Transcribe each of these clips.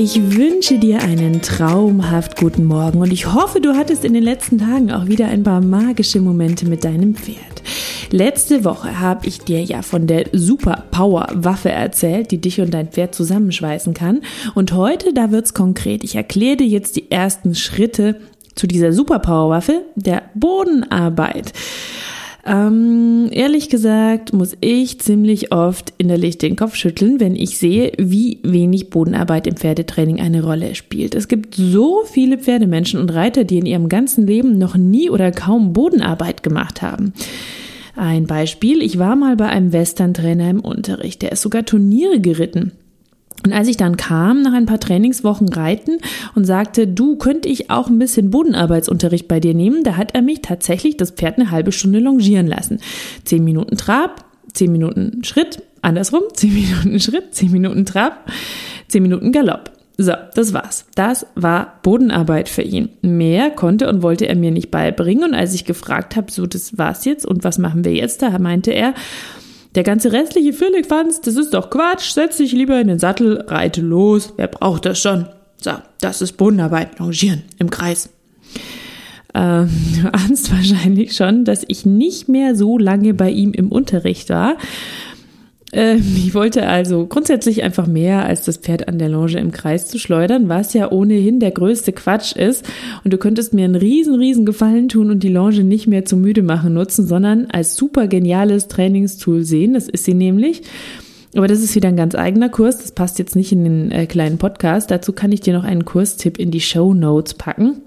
Ich wünsche dir einen traumhaft guten Morgen und ich hoffe, du hattest in den letzten Tagen auch wieder ein paar magische Momente mit deinem Pferd. Letzte Woche habe ich dir ja von der Super Power Waffe erzählt, die dich und dein Pferd zusammenschweißen kann. Und heute, da wird's konkret. Ich erkläre dir jetzt die ersten Schritte zu dieser Super Power Waffe, der Bodenarbeit. Ähm, ehrlich gesagt muss ich ziemlich oft innerlich den Kopf schütteln, wenn ich sehe, wie wenig Bodenarbeit im Pferdetraining eine Rolle spielt. Es gibt so viele Pferdemenschen und Reiter, die in ihrem ganzen Leben noch nie oder kaum Bodenarbeit gemacht haben. Ein Beispiel, ich war mal bei einem Western-Trainer im Unterricht, der ist sogar Turniere geritten. Und als ich dann kam, nach ein paar Trainingswochen reiten und sagte, du könnte ich auch ein bisschen Bodenarbeitsunterricht bei dir nehmen, da hat er mich tatsächlich das Pferd eine halbe Stunde longieren lassen. Zehn Minuten Trab, zehn Minuten Schritt, andersrum, zehn Minuten Schritt, zehn Minuten Trab, zehn Minuten Galopp. So, das war's. Das war Bodenarbeit für ihn. Mehr konnte und wollte er mir nicht beibringen. Und als ich gefragt habe, so, das war's jetzt und was machen wir jetzt, da meinte er, der ganze restliche Firlefanz, das ist doch Quatsch. Setz dich lieber in den Sattel, reite los. Wer braucht das schon? So, das ist Bodenarbeit. Longieren im Kreis. Ähm, du ahnst wahrscheinlich schon, dass ich nicht mehr so lange bei ihm im Unterricht war. Ähm, ich wollte also grundsätzlich einfach mehr als das Pferd an der Longe im Kreis zu schleudern, was ja ohnehin der größte Quatsch ist. Und du könntest mir einen riesen, riesen Gefallen tun und die Longe nicht mehr zum Müde machen nutzen, sondern als super geniales Trainingstool sehen. Das ist sie nämlich. Aber das ist wieder ein ganz eigener Kurs. Das passt jetzt nicht in den äh, kleinen Podcast. Dazu kann ich dir noch einen Kurstipp in die Show Notes packen.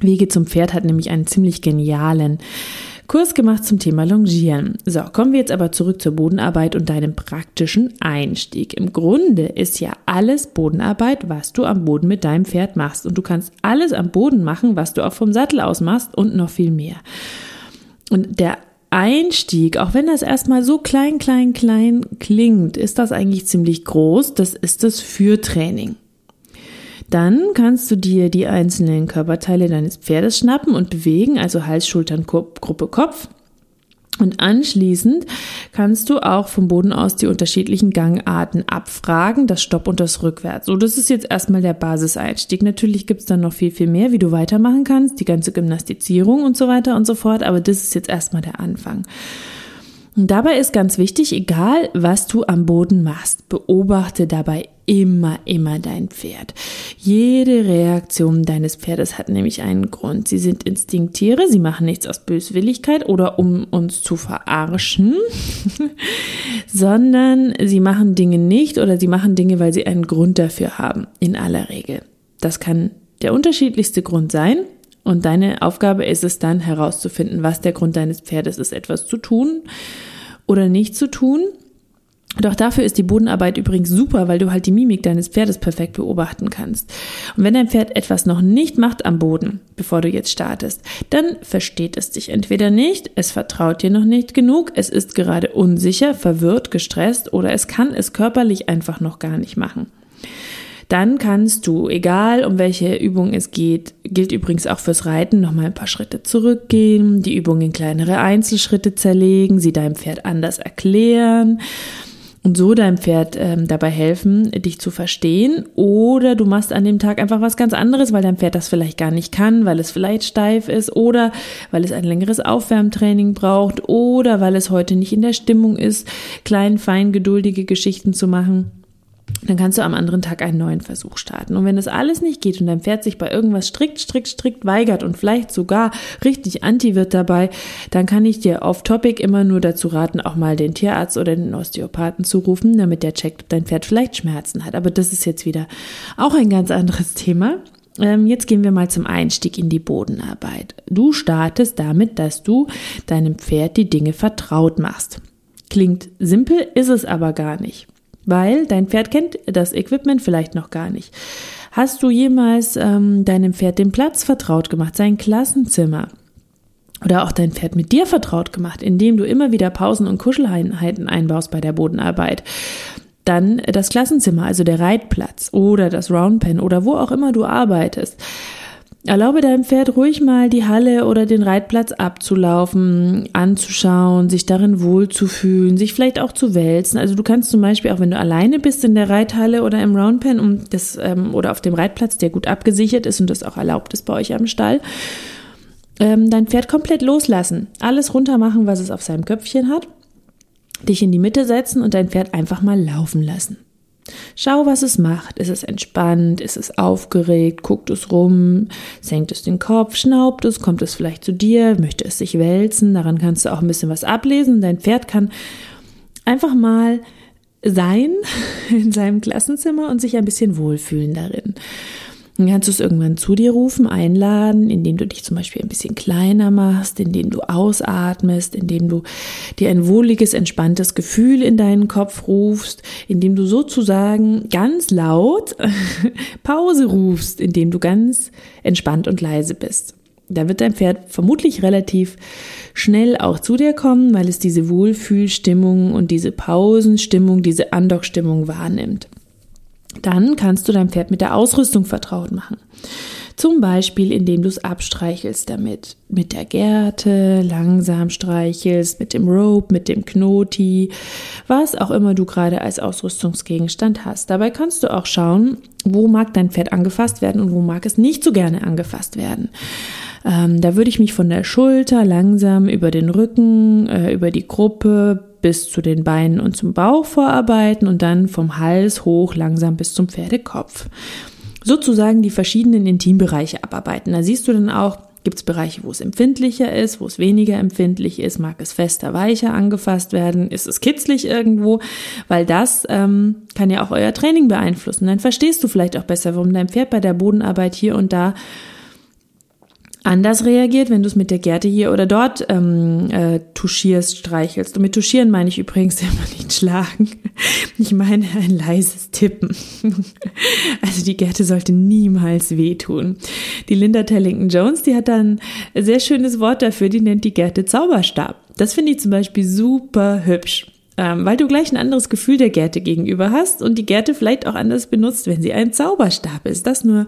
Wege zum Pferd hat nämlich einen ziemlich genialen Kurs gemacht zum Thema Longieren. So, kommen wir jetzt aber zurück zur Bodenarbeit und deinem praktischen Einstieg. Im Grunde ist ja alles Bodenarbeit, was du am Boden mit deinem Pferd machst. Und du kannst alles am Boden machen, was du auch vom Sattel aus machst und noch viel mehr. Und der Einstieg, auch wenn das erstmal so klein, klein, klein klingt, ist das eigentlich ziemlich groß. Das ist das Fürtraining. Dann kannst du dir die einzelnen Körperteile deines Pferdes schnappen und bewegen, also Hals, Schultern, Gruppe, Kopf. Und anschließend kannst du auch vom Boden aus die unterschiedlichen Gangarten abfragen, das Stopp und das Rückwärts. So, das ist jetzt erstmal der Basiseinstieg. Natürlich gibt's dann noch viel, viel mehr, wie du weitermachen kannst, die ganze Gymnastizierung und so weiter und so fort, aber das ist jetzt erstmal der Anfang. Und dabei ist ganz wichtig, egal was du am Boden machst, beobachte dabei immer, immer dein Pferd. Jede Reaktion deines Pferdes hat nämlich einen Grund. Sie sind Instinkttiere, sie machen nichts aus Böswilligkeit oder um uns zu verarschen, sondern sie machen Dinge nicht oder sie machen Dinge, weil sie einen Grund dafür haben, in aller Regel. Das kann der unterschiedlichste Grund sein. Und deine Aufgabe ist es dann herauszufinden, was der Grund deines Pferdes ist, etwas zu tun oder nicht zu tun. Doch dafür ist die Bodenarbeit übrigens super, weil du halt die Mimik deines Pferdes perfekt beobachten kannst. Und wenn dein Pferd etwas noch nicht macht am Boden, bevor du jetzt startest, dann versteht es dich entweder nicht, es vertraut dir noch nicht genug, es ist gerade unsicher, verwirrt, gestresst oder es kann es körperlich einfach noch gar nicht machen dann kannst du, egal um welche Übung es geht, gilt übrigens auch fürs Reiten, nochmal ein paar Schritte zurückgehen, die Übung in kleinere Einzelschritte zerlegen, sie deinem Pferd anders erklären und so deinem Pferd ähm, dabei helfen, dich zu verstehen. Oder du machst an dem Tag einfach was ganz anderes, weil dein Pferd das vielleicht gar nicht kann, weil es vielleicht steif ist oder weil es ein längeres Aufwärmtraining braucht oder weil es heute nicht in der Stimmung ist, klein, fein, geduldige Geschichten zu machen. Dann kannst du am anderen Tag einen neuen Versuch starten. Und wenn das alles nicht geht und dein Pferd sich bei irgendwas strikt, strikt, strikt weigert und vielleicht sogar richtig anti wird dabei, dann kann ich dir off topic immer nur dazu raten, auch mal den Tierarzt oder den Osteopathen zu rufen, damit der checkt, ob dein Pferd vielleicht Schmerzen hat. Aber das ist jetzt wieder auch ein ganz anderes Thema. Ähm, jetzt gehen wir mal zum Einstieg in die Bodenarbeit. Du startest damit, dass du deinem Pferd die Dinge vertraut machst. Klingt simpel, ist es aber gar nicht weil dein Pferd kennt das Equipment vielleicht noch gar nicht. Hast du jemals ähm, deinem Pferd den Platz vertraut gemacht, sein Klassenzimmer? Oder auch dein Pferd mit dir vertraut gemacht, indem du immer wieder Pausen und Kuscheleinheiten einbaust bei der Bodenarbeit. Dann das Klassenzimmer, also der Reitplatz oder das Roundpen oder wo auch immer du arbeitest. Erlaube deinem Pferd ruhig mal die Halle oder den Reitplatz abzulaufen, anzuschauen, sich darin wohlzufühlen, sich vielleicht auch zu wälzen. Also du kannst zum Beispiel auch, wenn du alleine bist in der Reithalle oder im Roundpen um das, ähm, oder auf dem Reitplatz, der gut abgesichert ist und das auch erlaubt ist bei euch am Stall, ähm, dein Pferd komplett loslassen. Alles runter machen, was es auf seinem Köpfchen hat, dich in die Mitte setzen und dein Pferd einfach mal laufen lassen. Schau, was es macht. Ist es entspannt? Ist es aufgeregt? Guckt es rum? Senkt es den Kopf? Schnaubt es? Kommt es vielleicht zu dir? Möchte es sich wälzen? Daran kannst du auch ein bisschen was ablesen. Dein Pferd kann einfach mal sein in seinem Klassenzimmer und sich ein bisschen wohlfühlen darin. Dann kannst du es irgendwann zu dir rufen, einladen, indem du dich zum Beispiel ein bisschen kleiner machst, indem du ausatmest, indem du dir ein wohliges, entspanntes Gefühl in deinen Kopf rufst, indem du sozusagen ganz laut Pause rufst, indem du ganz entspannt und leise bist. Da wird dein Pferd vermutlich relativ schnell auch zu dir kommen, weil es diese Wohlfühlstimmung und diese Pausenstimmung, diese Andockstimmung wahrnimmt. Dann kannst du dein Pferd mit der Ausrüstung vertraut machen. Zum Beispiel, indem du es abstreichelst damit. Mit der Gerte, langsam streichelst, mit dem Rope, mit dem Knoti, was auch immer du gerade als Ausrüstungsgegenstand hast. Dabei kannst du auch schauen, wo mag dein Pferd angefasst werden und wo mag es nicht so gerne angefasst werden. Ähm, da würde ich mich von der Schulter langsam über den Rücken, äh, über die Gruppe bis zu den Beinen und zum Bauch vorarbeiten und dann vom Hals hoch langsam bis zum Pferdekopf. Sozusagen die verschiedenen Intimbereiche abarbeiten. Da siehst du dann auch, gibt es Bereiche, wo es empfindlicher ist, wo es weniger empfindlich ist, mag es fester, weicher angefasst werden, ist es kitzlig irgendwo, weil das ähm, kann ja auch euer Training beeinflussen. Dann verstehst du vielleicht auch besser, warum dein Pferd bei der Bodenarbeit hier und da anders reagiert, wenn du es mit der Gerte hier oder dort ähm, äh, touchierst, streichelst. Und mit touchieren meine ich übrigens immer nicht schlagen. Ich meine ein leises Tippen. Also die Gerte sollte niemals wehtun. Die Linda Tellington Jones, die hat dann ein sehr schönes Wort dafür, die nennt die Gerte Zauberstab. Das finde ich zum Beispiel super hübsch. Ähm, weil du gleich ein anderes Gefühl der Gerte gegenüber hast und die Gerte vielleicht auch anders benutzt, wenn sie ein Zauberstab ist. Das nur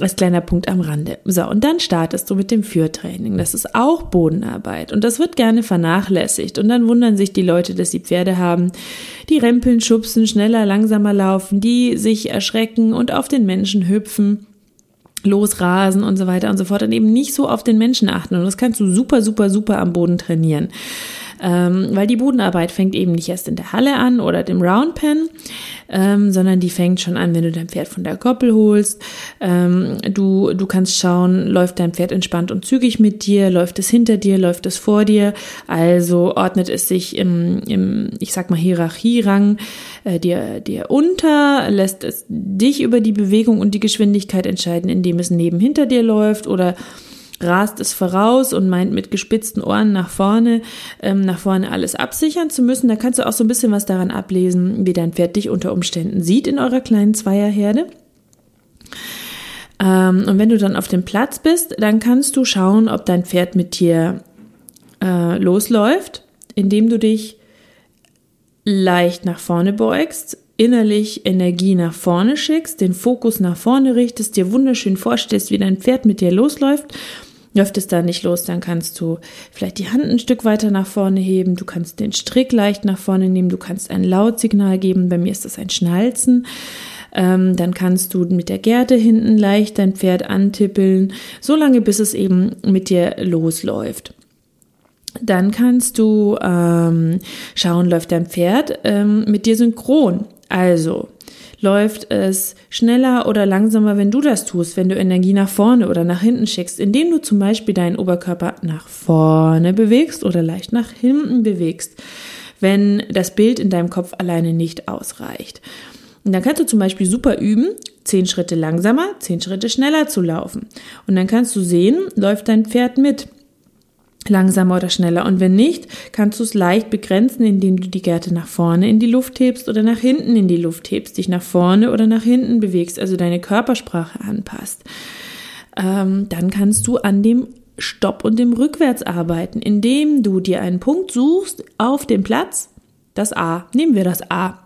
als kleiner Punkt am Rande. So, und dann startest du mit dem Führtraining. Das ist auch Bodenarbeit und das wird gerne vernachlässigt. Und dann wundern sich die Leute, dass sie Pferde haben, die rempeln, schubsen, schneller, langsamer laufen, die sich erschrecken und auf den Menschen hüpfen losrasen und so weiter und so fort und eben nicht so auf den Menschen achten. Und das kannst du super, super, super am Boden trainieren ähm, weil die Bodenarbeit fängt eben nicht erst in der Halle an oder dem Roundpen, ähm, sondern die fängt schon an, wenn du dein Pferd von der Koppel holst. Ähm, du, du kannst schauen, läuft dein Pferd entspannt und zügig mit dir, läuft es hinter dir, läuft es vor dir, also ordnet es sich im, im ich sag mal, Hierarchierang äh, dir, dir unter, lässt es dich über die Bewegung und die Geschwindigkeit entscheiden, indem es neben hinter dir läuft oder rast es voraus und meint mit gespitzten Ohren nach vorne, ähm, nach vorne alles absichern zu müssen. Da kannst du auch so ein bisschen was daran ablesen, wie dein Pferd dich unter Umständen sieht in eurer kleinen Zweierherde. Ähm, und wenn du dann auf dem Platz bist, dann kannst du schauen, ob dein Pferd mit dir äh, losläuft, indem du dich leicht nach vorne beugst, innerlich Energie nach vorne schickst, den Fokus nach vorne richtest, dir wunderschön vorstellst, wie dein Pferd mit dir losläuft Läuft es da nicht los, dann kannst du vielleicht die Hand ein Stück weiter nach vorne heben, du kannst den Strick leicht nach vorne nehmen, du kannst ein Lautsignal geben, bei mir ist das ein Schnalzen. Ähm, dann kannst du mit der Gerte hinten leicht dein Pferd antippeln, solange bis es eben mit dir losläuft. Dann kannst du ähm, schauen, läuft dein Pferd ähm, mit dir synchron. Also, läuft es schneller oder langsamer, wenn du das tust, wenn du Energie nach vorne oder nach hinten schickst, indem du zum Beispiel deinen Oberkörper nach vorne bewegst oder leicht nach hinten bewegst, wenn das Bild in deinem Kopf alleine nicht ausreicht. Und dann kannst du zum Beispiel super üben, zehn Schritte langsamer, zehn Schritte schneller zu laufen. Und dann kannst du sehen, läuft dein Pferd mit langsamer oder schneller. Und wenn nicht, kannst du es leicht begrenzen, indem du die Gerte nach vorne in die Luft hebst oder nach hinten in die Luft hebst, dich nach vorne oder nach hinten bewegst, also deine Körpersprache anpasst. Ähm, dann kannst du an dem Stopp und dem Rückwärts arbeiten, indem du dir einen Punkt suchst auf dem Platz, das A. Nehmen wir das A.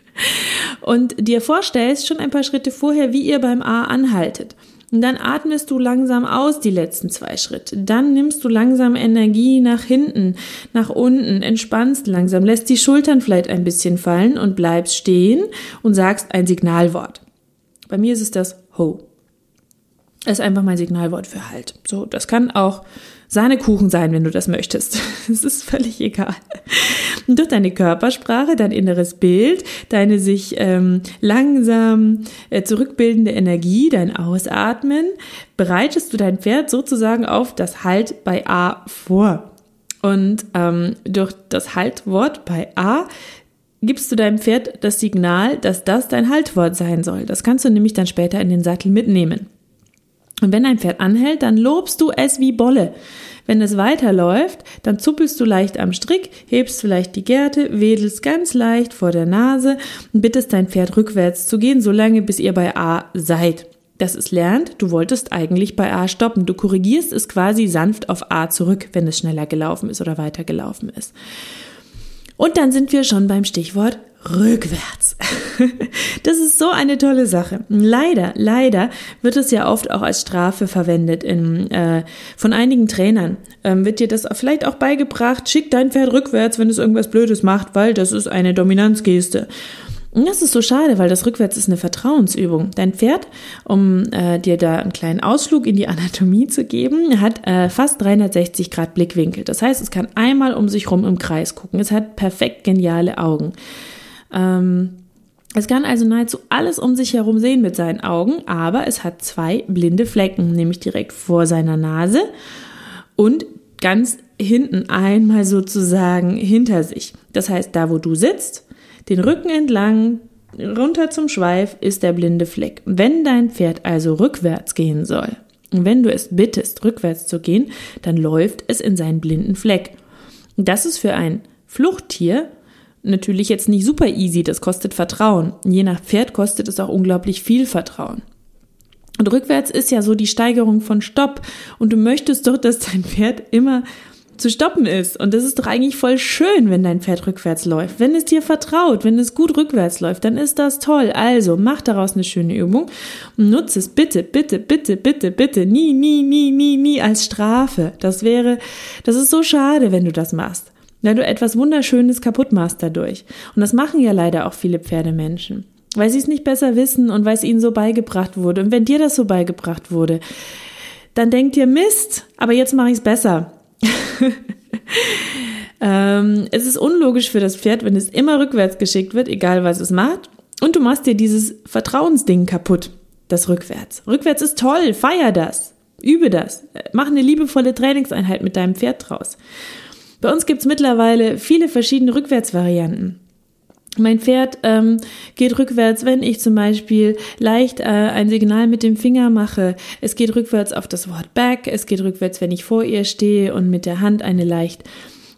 und dir vorstellst schon ein paar Schritte vorher, wie ihr beim A anhaltet. Und dann atmest du langsam aus die letzten zwei Schritte. Dann nimmst du langsam Energie nach hinten, nach unten, entspannst langsam, lässt die Schultern vielleicht ein bisschen fallen und bleibst stehen und sagst ein Signalwort. Bei mir ist es das Ho. Das ist einfach mein Signalwort für Halt. So, das kann auch Sahnekuchen sein, wenn du das möchtest. Es ist völlig egal. Und durch deine Körpersprache, dein inneres Bild, deine sich ähm, langsam äh, zurückbildende Energie, dein Ausatmen, bereitest du dein Pferd sozusagen auf das Halt bei A vor. Und ähm, durch das Haltwort bei A gibst du deinem Pferd das Signal, dass das dein Haltwort sein soll. Das kannst du nämlich dann später in den Sattel mitnehmen. Und wenn ein Pferd anhält, dann lobst du es wie Bolle. Wenn es weiterläuft, dann zuppelst du leicht am Strick, hebst vielleicht die Gerte, wedelst ganz leicht vor der Nase und bittest dein Pferd rückwärts zu gehen, solange bis ihr bei A seid. Dass es lernt, du wolltest eigentlich bei A stoppen. Du korrigierst es quasi sanft auf A zurück, wenn es schneller gelaufen ist oder weiter gelaufen ist. Und dann sind wir schon beim Stichwort rückwärts. Das ist so eine tolle Sache. Leider, leider wird es ja oft auch als Strafe verwendet. In, äh, von einigen Trainern ähm, wird dir das vielleicht auch beigebracht, schick dein Pferd rückwärts, wenn es irgendwas Blödes macht, weil das ist eine Dominanzgeste. Und das ist so schade, weil das rückwärts ist eine Vertrauensübung. Dein Pferd, um äh, dir da einen kleinen Ausflug in die Anatomie zu geben, hat äh, fast 360 Grad Blickwinkel. Das heißt, es kann einmal um sich rum im Kreis gucken. Es hat perfekt geniale Augen. Ähm, es kann also nahezu alles um sich herum sehen mit seinen Augen, aber es hat zwei blinde Flecken, nämlich direkt vor seiner Nase und ganz hinten einmal sozusagen hinter sich. Das heißt, da wo du sitzt, den Rücken entlang, runter zum Schweif ist der blinde Fleck. Wenn dein Pferd also rückwärts gehen soll, und wenn du es bittest, rückwärts zu gehen, dann läuft es in seinen blinden Fleck. Das ist für ein Fluchttier natürlich jetzt nicht super easy, das kostet Vertrauen. Je nach Pferd kostet es auch unglaublich viel Vertrauen. Und rückwärts ist ja so die Steigerung von Stopp. Und du möchtest doch, dass dein Pferd immer zu stoppen ist. Und das ist doch eigentlich voll schön, wenn dein Pferd rückwärts läuft. Wenn es dir vertraut, wenn es gut rückwärts läuft, dann ist das toll. Also mach daraus eine schöne Übung und nutze es bitte, bitte, bitte, bitte, bitte nie, nie, nie, nie, nie als Strafe. Das wäre, das ist so schade, wenn du das machst weil du etwas Wunderschönes kaputt machst dadurch. Und das machen ja leider auch viele Pferdemenschen, weil sie es nicht besser wissen und weil es ihnen so beigebracht wurde. Und wenn dir das so beigebracht wurde, dann denkt ihr Mist, aber jetzt mache ich es besser. ähm, es ist unlogisch für das Pferd, wenn es immer rückwärts geschickt wird, egal was es macht. Und du machst dir dieses Vertrauensding kaputt, das Rückwärts. Rückwärts ist toll, feier das, übe das, mach eine liebevolle Trainingseinheit mit deinem Pferd draus. Bei uns gibt's mittlerweile viele verschiedene Rückwärtsvarianten. Mein Pferd ähm, geht rückwärts, wenn ich zum Beispiel leicht äh, ein Signal mit dem Finger mache. Es geht rückwärts auf das Wort back. Es geht rückwärts, wenn ich vor ihr stehe und mit der Hand eine leicht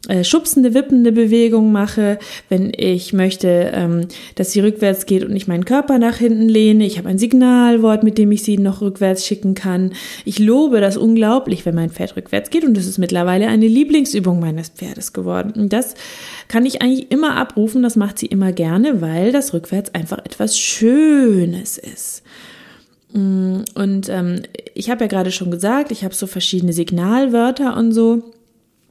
äh, schubsende, wippende Bewegung mache, wenn ich möchte, ähm, dass sie rückwärts geht und ich meinen Körper nach hinten lehne. Ich habe ein Signalwort, mit dem ich sie noch rückwärts schicken kann. Ich lobe das unglaublich, wenn mein Pferd rückwärts geht und das ist mittlerweile eine Lieblingsübung meines Pferdes geworden. Und das kann ich eigentlich immer abrufen, das macht sie immer gerne, weil das rückwärts einfach etwas Schönes ist. Mm, und ähm, ich habe ja gerade schon gesagt, ich habe so verschiedene Signalwörter und so.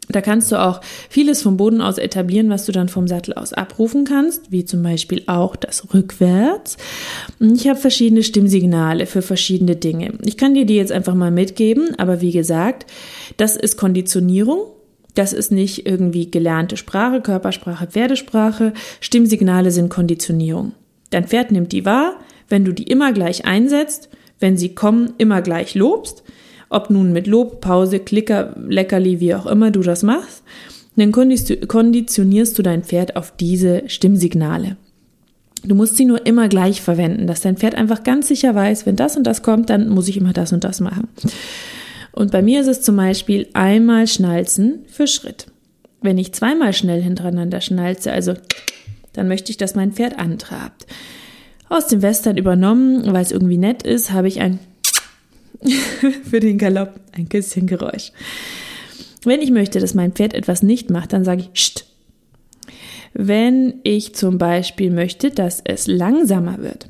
Da kannst du auch vieles vom Boden aus etablieren, was du dann vom Sattel aus abrufen kannst, wie zum Beispiel auch das Rückwärts. Ich habe verschiedene Stimmsignale für verschiedene Dinge. Ich kann dir die jetzt einfach mal mitgeben, aber wie gesagt, das ist Konditionierung. Das ist nicht irgendwie gelernte Sprache, Körpersprache, Pferdesprache. Stimmsignale sind Konditionierung. Dein Pferd nimmt die wahr, wenn du die immer gleich einsetzt, wenn sie kommen, immer gleich lobst, ob nun mit Lob, Pause, Klicker, Leckerli, wie auch immer du das machst, dann konditionierst du dein Pferd auf diese Stimmsignale. Du musst sie nur immer gleich verwenden, dass dein Pferd einfach ganz sicher weiß, wenn das und das kommt, dann muss ich immer das und das machen. Und bei mir ist es zum Beispiel einmal schnalzen für Schritt. Wenn ich zweimal schnell hintereinander schnalze, also dann möchte ich, dass mein Pferd antrabt. Aus dem Western übernommen, weil es irgendwie nett ist, habe ich ein für den Galopp ein Küsschengeräusch. Wenn ich möchte, dass mein Pferd etwas nicht macht, dann sage ich Scht. Wenn ich zum Beispiel möchte, dass es langsamer wird,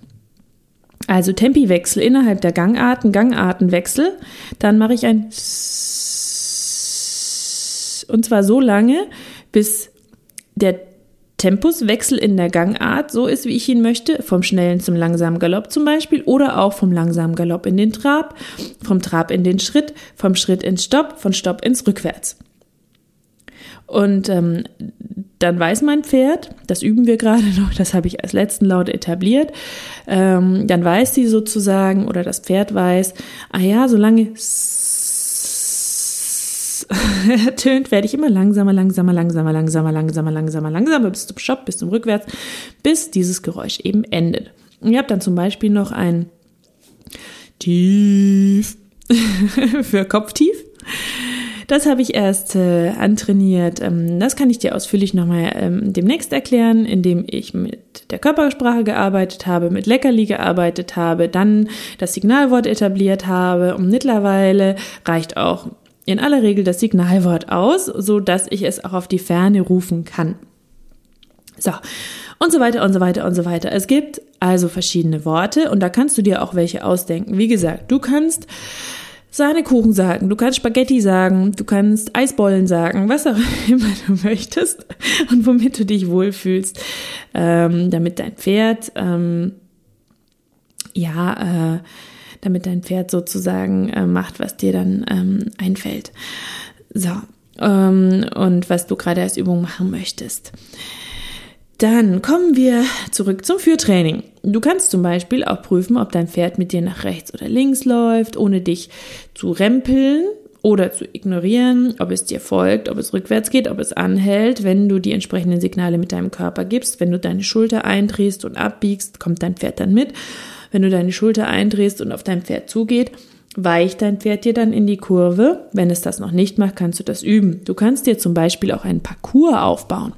also Tempiwechsel innerhalb der Gangarten, Gangartenwechsel, dann mache ich ein und zwar so lange, bis der Tempuswechsel in der Gangart so ist, wie ich ihn möchte, vom schnellen zum langsamen Galopp zum Beispiel oder auch vom langsamen Galopp in den Trab, vom Trab in den Schritt, vom Schritt ins Stopp, von Stopp ins Rückwärts. Und ähm, dann weiß mein Pferd, das üben wir gerade noch, das habe ich als letzten Laut etabliert, ähm, dann weiß sie sozusagen oder das Pferd weiß, ah ja, solange ertönt, werde ich immer langsamer, langsamer, langsamer, langsamer, langsamer, langsamer, langsamer bis zum Stopp, bis zum Rückwärts, bis dieses Geräusch eben endet. Und ihr habt dann zum Beispiel noch ein Tief für Kopftief. Das habe ich erst äh, antrainiert. Ähm, das kann ich dir ausführlich nochmal ähm, demnächst erklären, indem ich mit der Körpersprache gearbeitet habe, mit Leckerli gearbeitet habe, dann das Signalwort etabliert habe und mittlerweile reicht auch in aller Regel das Signalwort aus, so dass ich es auch auf die Ferne rufen kann. So. Und so weiter und so weiter und so weiter. Es gibt also verschiedene Worte und da kannst du dir auch welche ausdenken. Wie gesagt, du kannst Sahnekuchen sagen, du kannst Spaghetti sagen, du kannst Eisbollen sagen, was auch immer du möchtest und womit du dich wohlfühlst, ähm, damit dein Pferd ähm, ja äh, damit dein Pferd sozusagen äh, macht, was dir dann ähm, einfällt. So, ähm, und was du gerade als Übung machen möchtest. Dann kommen wir zurück zum Führtraining. Du kannst zum Beispiel auch prüfen, ob dein Pferd mit dir nach rechts oder links läuft, ohne dich zu rempeln oder zu ignorieren, ob es dir folgt, ob es rückwärts geht, ob es anhält. Wenn du die entsprechenden Signale mit deinem Körper gibst, wenn du deine Schulter eindrehst und abbiegst, kommt dein Pferd dann mit. Wenn du deine Schulter eindrehst und auf dein Pferd zugeht, weicht dein Pferd dir dann in die Kurve. Wenn es das noch nicht macht, kannst du das üben. Du kannst dir zum Beispiel auch einen Parcours aufbauen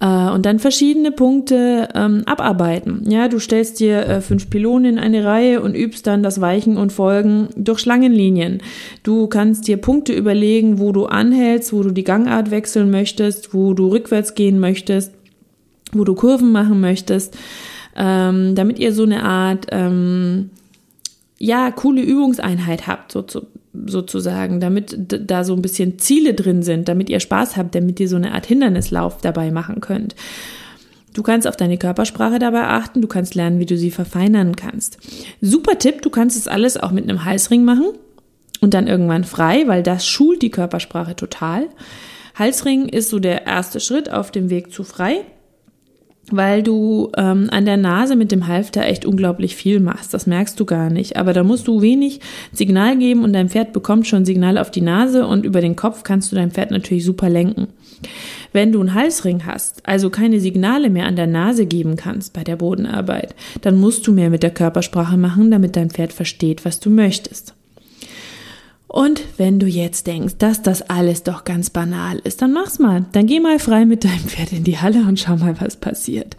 äh, und dann verschiedene Punkte ähm, abarbeiten. Ja, du stellst dir äh, fünf Pylonen in eine Reihe und übst dann das Weichen und Folgen durch Schlangenlinien. Du kannst dir Punkte überlegen, wo du anhältst, wo du die Gangart wechseln möchtest, wo du rückwärts gehen möchtest, wo du Kurven machen möchtest ähm, damit ihr so eine Art, ähm, ja, coole Übungseinheit habt, so, so, sozusagen, damit da so ein bisschen Ziele drin sind, damit ihr Spaß habt, damit ihr so eine Art Hindernislauf dabei machen könnt. Du kannst auf deine Körpersprache dabei achten, du kannst lernen, wie du sie verfeinern kannst. Super Tipp, du kannst es alles auch mit einem Halsring machen und dann irgendwann frei, weil das schult die Körpersprache total. Halsring ist so der erste Schritt auf dem Weg zu frei weil du ähm, an der Nase mit dem Halfter echt unglaublich viel machst. Das merkst du gar nicht. Aber da musst du wenig Signal geben und dein Pferd bekommt schon Signal auf die Nase und über den Kopf kannst du dein Pferd natürlich super lenken. Wenn du einen Halsring hast, also keine Signale mehr an der Nase geben kannst bei der Bodenarbeit, dann musst du mehr mit der Körpersprache machen, damit dein Pferd versteht, was du möchtest. Und wenn du jetzt denkst, dass das alles doch ganz banal ist, dann mach's mal. Dann geh mal frei mit deinem Pferd in die Halle und schau mal, was passiert.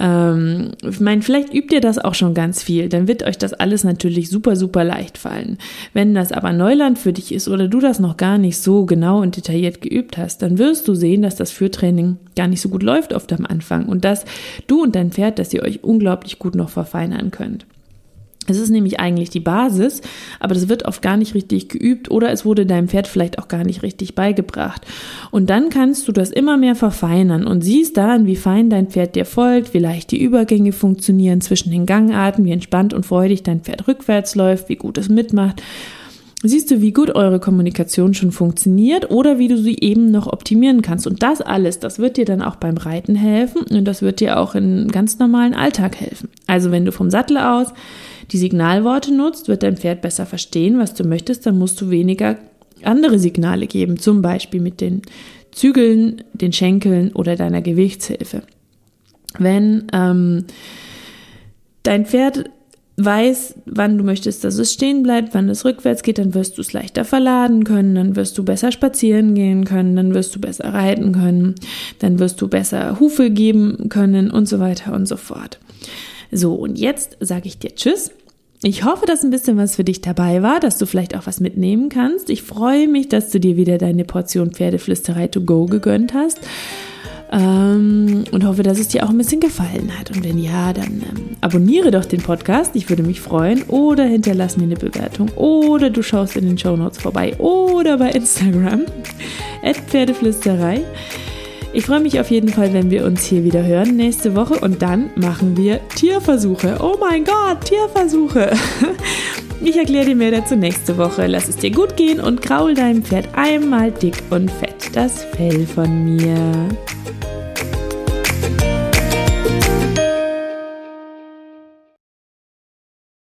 Ähm, ich meine, vielleicht übt ihr das auch schon ganz viel, dann wird euch das alles natürlich super, super leicht fallen. Wenn das aber Neuland für dich ist oder du das noch gar nicht so genau und detailliert geübt hast, dann wirst du sehen, dass das Führtraining gar nicht so gut läuft oft am Anfang und dass du und dein Pferd, dass ihr euch unglaublich gut noch verfeinern könnt. Es ist nämlich eigentlich die Basis, aber das wird oft gar nicht richtig geübt oder es wurde deinem Pferd vielleicht auch gar nicht richtig beigebracht. Und dann kannst du das immer mehr verfeinern und siehst dann, wie fein dein Pferd dir folgt, wie leicht die Übergänge funktionieren zwischen den Gangarten, wie entspannt und freudig dein Pferd rückwärts läuft, wie gut es mitmacht. siehst du, wie gut eure Kommunikation schon funktioniert oder wie du sie eben noch optimieren kannst. Und das alles, das wird dir dann auch beim Reiten helfen und das wird dir auch im ganz normalen Alltag helfen. Also wenn du vom Sattel aus die Signalworte nutzt, wird dein Pferd besser verstehen, was du möchtest, dann musst du weniger andere Signale geben, zum Beispiel mit den Zügeln, den Schenkeln oder deiner Gewichtshilfe. Wenn ähm, dein Pferd weiß, wann du möchtest, dass es stehen bleibt, wann es rückwärts geht, dann wirst du es leichter verladen können, dann wirst du besser spazieren gehen können, dann wirst du besser reiten können, dann wirst du besser Hufe geben können und so weiter und so fort. So, und jetzt sage ich dir Tschüss. Ich hoffe, dass ein bisschen was für dich dabei war, dass du vielleicht auch was mitnehmen kannst. Ich freue mich, dass du dir wieder deine Portion Pferdeflüsterei to go gegönnt hast. Ähm, und hoffe, dass es dir auch ein bisschen gefallen hat. Und wenn ja, dann ähm, abonniere doch den Podcast. Ich würde mich freuen. Oder hinterlass mir eine Bewertung. Oder du schaust in den Show Notes vorbei. Oder bei Instagram. Pferdeflüsterei. Ich freue mich auf jeden Fall, wenn wir uns hier wieder hören nächste Woche und dann machen wir Tierversuche. Oh mein Gott, Tierversuche. Ich erkläre dir mehr dazu nächste Woche. Lass es dir gut gehen und kraul deinem Pferd einmal dick und fett das Fell von mir.